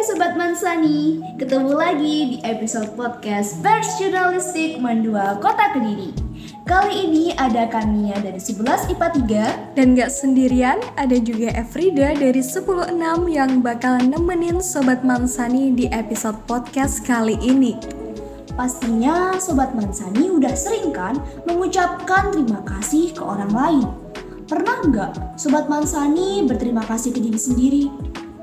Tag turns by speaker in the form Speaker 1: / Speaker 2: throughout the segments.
Speaker 1: Sobat Mansani, ketemu lagi di episode podcast Pers Jurnalistik Mendua Kota Kediri. Kali ini ada Kania dari 11 IPA 3
Speaker 2: Dan gak sendirian, ada juga Efrida dari 106 yang bakalan nemenin Sobat Mansani di episode podcast kali ini.
Speaker 1: Pastinya Sobat Mansani udah sering kan mengucapkan terima kasih ke orang lain. Pernah nggak Sobat Mansani berterima kasih ke diri sendiri?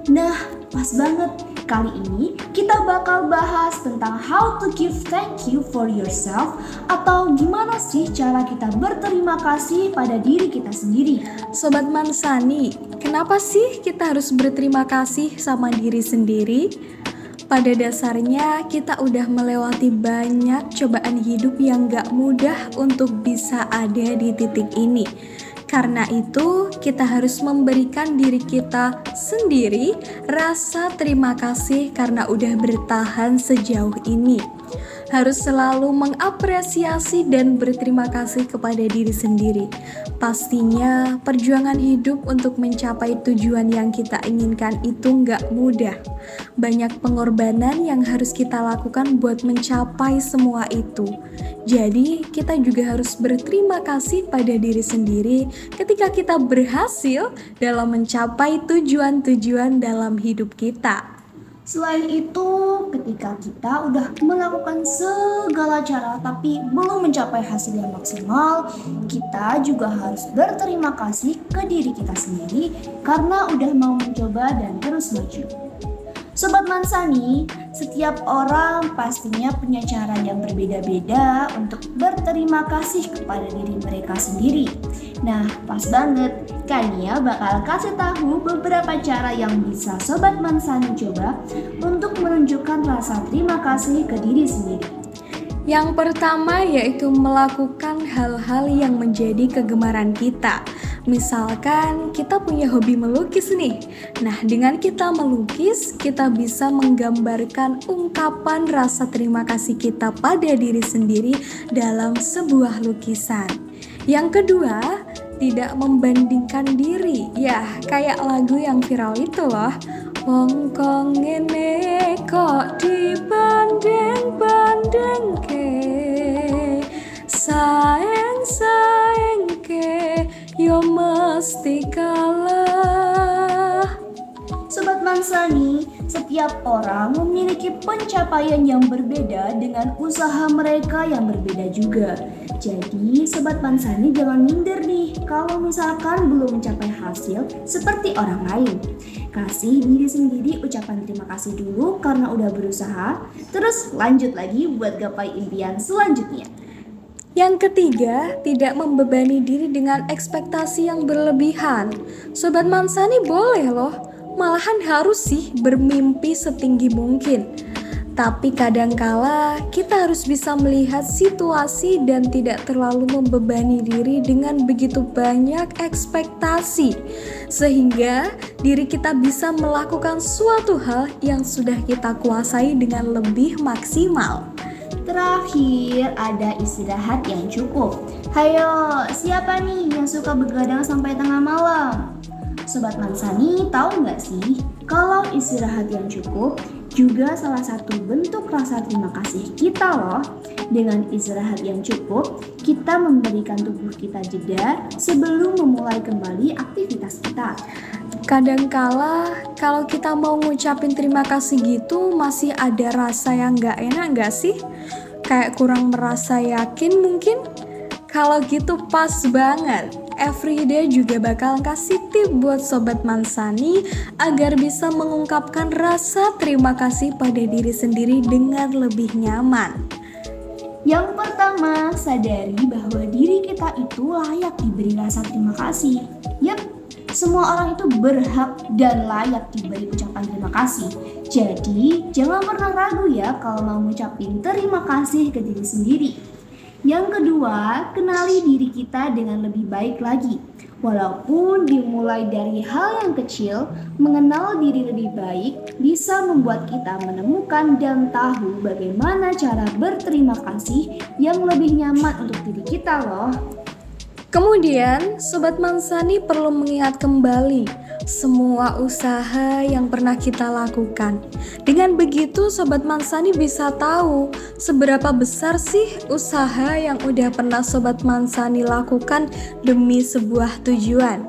Speaker 1: Nah, pas banget. Kali ini kita bakal bahas tentang how to give thank you for yourself atau gimana sih cara kita berterima kasih pada diri kita sendiri.
Speaker 2: Sobat Mansani, kenapa sih kita harus berterima kasih sama diri sendiri? Pada dasarnya kita udah melewati banyak cobaan hidup yang gak mudah untuk bisa ada di titik ini. Karena itu, kita harus memberikan diri kita sendiri rasa terima kasih karena udah bertahan sejauh ini. Harus selalu mengapresiasi dan berterima kasih kepada diri sendiri. Pastinya, perjuangan hidup untuk mencapai tujuan yang kita inginkan itu nggak mudah. Banyak pengorbanan yang harus kita lakukan buat mencapai semua itu. Jadi, kita juga harus berterima kasih pada diri sendiri ketika kita berhasil dalam mencapai tujuan-tujuan dalam hidup kita.
Speaker 1: Selain itu, ketika kita udah melakukan segala cara tapi belum mencapai hasil yang maksimal, kita juga harus berterima kasih ke diri kita sendiri karena udah mau mencoba dan terus maju. Sobat Mansani, setiap orang pastinya punya cara yang berbeda-beda untuk berterima kasih kepada diri mereka sendiri. Nah, pas banget, Kania bakal kasih tahu beberapa cara yang bisa Sobat Mansani coba untuk menunjukkan rasa terima kasih ke diri sendiri.
Speaker 2: Yang pertama yaitu melakukan hal-hal yang menjadi kegemaran kita. Misalkan kita punya hobi melukis nih. Nah, dengan kita melukis, kita bisa menggambarkan ungkapan rasa terima kasih kita pada diri sendiri dalam sebuah lukisan. Yang kedua, tidak membandingkan diri. Ya, kayak lagu yang viral itu loh. Wong kong ngene kok dibanding-banding ke Sayang sayang ke yo mesti kalah
Speaker 1: Sobat Mansani, setiap orang memiliki pencapaian yang berbeda dengan usaha mereka yang berbeda juga. Jadi, Sobat Mansani jangan minder nih kalau misalkan belum mencapai hasil seperti orang lain. Kasih diri sendiri ucapan terima kasih dulu karena udah berusaha, terus lanjut lagi buat gapai impian selanjutnya.
Speaker 2: Yang ketiga, tidak membebani diri dengan ekspektasi yang berlebihan. Sobat Mansani boleh loh, malahan harus sih bermimpi setinggi mungkin. Tapi kadangkala kita harus bisa melihat situasi dan tidak terlalu membebani diri dengan begitu banyak ekspektasi. Sehingga diri kita bisa melakukan suatu hal yang sudah kita kuasai dengan lebih maksimal.
Speaker 1: Terakhir, ada istirahat yang cukup. Hayo, siapa nih yang suka begadang sampai tengah malam? Sobat Mansani tahu nggak sih kalau istirahat yang cukup juga salah satu bentuk rasa terima kasih kita loh. Dengan istirahat yang cukup, kita memberikan tubuh kita jeda sebelum memulai kembali aktivitas kita.
Speaker 2: Kadangkala kalau kita mau ngucapin terima kasih gitu masih ada rasa yang nggak enak nggak sih? Kayak kurang merasa yakin mungkin? Kalau gitu pas banget. Everyday juga bakal kasih tip buat Sobat Mansani agar bisa mengungkapkan rasa terima kasih pada diri sendiri dengan lebih nyaman.
Speaker 1: Yang pertama, sadari bahwa diri kita itu layak diberi rasa terima kasih. Yap, semua orang itu berhak dan layak diberi ucapan terima kasih. Jadi, jangan pernah ragu ya kalau mau ngucapin terima kasih ke diri sendiri. Yang kedua, kenali diri kita dengan lebih baik lagi. Walaupun dimulai dari hal yang kecil, mengenal diri lebih baik bisa membuat kita menemukan dan tahu bagaimana cara berterima kasih yang lebih nyaman untuk diri kita loh.
Speaker 2: Kemudian, Sobat Mansani perlu mengingat kembali semua usaha yang pernah kita lakukan. Dengan begitu, Sobat Mansani bisa tahu seberapa besar sih usaha yang udah pernah Sobat Mansani lakukan demi sebuah tujuan.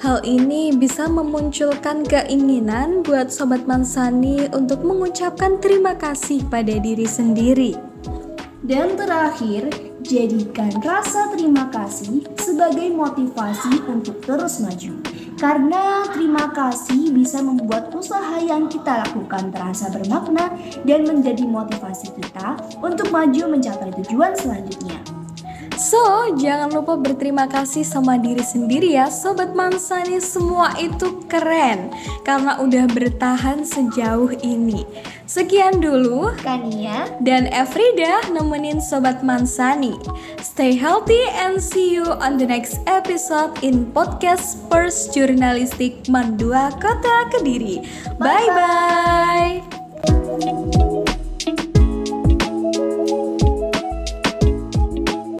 Speaker 2: Hal ini bisa memunculkan keinginan buat Sobat Mansani untuk mengucapkan terima kasih pada diri sendiri.
Speaker 1: Dan terakhir, jadikan rasa terima kasih sebagai motivasi untuk terus maju. Karena terima kasih bisa membuat usaha yang kita lakukan terasa bermakna dan menjadi motivasi kita untuk maju mencapai tujuan selanjutnya.
Speaker 2: So, jangan lupa berterima kasih sama diri sendiri ya Sobat Mansani. Semua itu keren Karena udah bertahan sejauh ini. Sekian dulu.
Speaker 1: Kania.
Speaker 2: Dan Efrida nemenin Sobat Mansani. Stay healthy and see you on the next episode in podcast Pers Jurnalistik Mandua Kota Kediri. Bye-bye